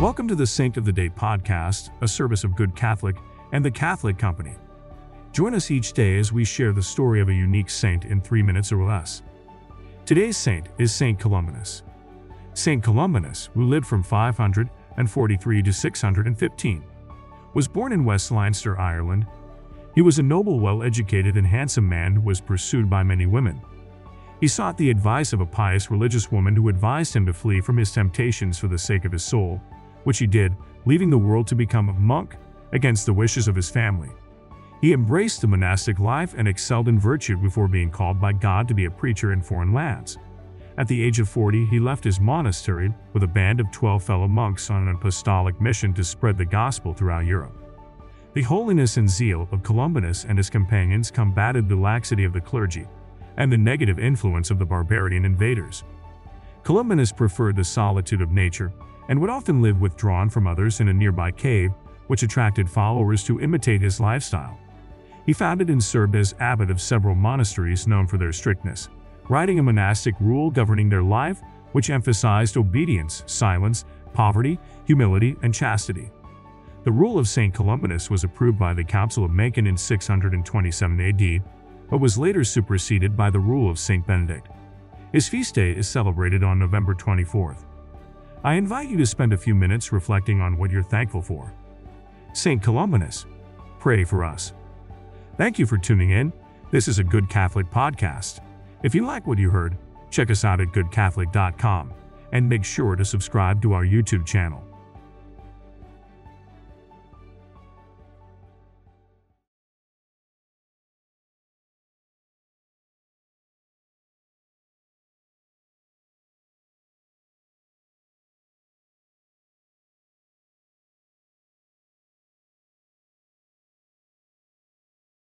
Welcome to the Saint of the Day podcast, a service of Good Catholic and the Catholic Company. Join us each day as we share the story of a unique saint in three minutes or less. Today's saint is Saint Columbanus. Saint Columbanus, who lived from 543 to 615, was born in West Leinster, Ireland. He was a noble, well educated, and handsome man who was pursued by many women. He sought the advice of a pious religious woman who advised him to flee from his temptations for the sake of his soul which he did, leaving the world to become a monk against the wishes of his family. He embraced the monastic life and excelled in virtue before being called by God to be a preacher in foreign lands. At the age of 40, he left his monastery with a band of 12 fellow monks on an apostolic mission to spread the gospel throughout Europe. The holiness and zeal of Columbanus and his companions combated the laxity of the clergy and the negative influence of the barbarian invaders. Columbanus preferred the solitude of nature and would often live withdrawn from others in a nearby cave, which attracted followers to imitate his lifestyle. He founded and served as abbot of several monasteries known for their strictness, writing a monastic rule governing their life, which emphasized obedience, silence, poverty, humility, and chastity. The rule of St. Columbanus was approved by the Council of Macon in 627 AD, but was later superseded by the rule of St. Benedict. His feast day is celebrated on November 24th. I invite you to spend a few minutes reflecting on what you're thankful for. St. Columbanus, pray for us. Thank you for tuning in. This is a Good Catholic podcast. If you like what you heard, check us out at goodcatholic.com and make sure to subscribe to our YouTube channel.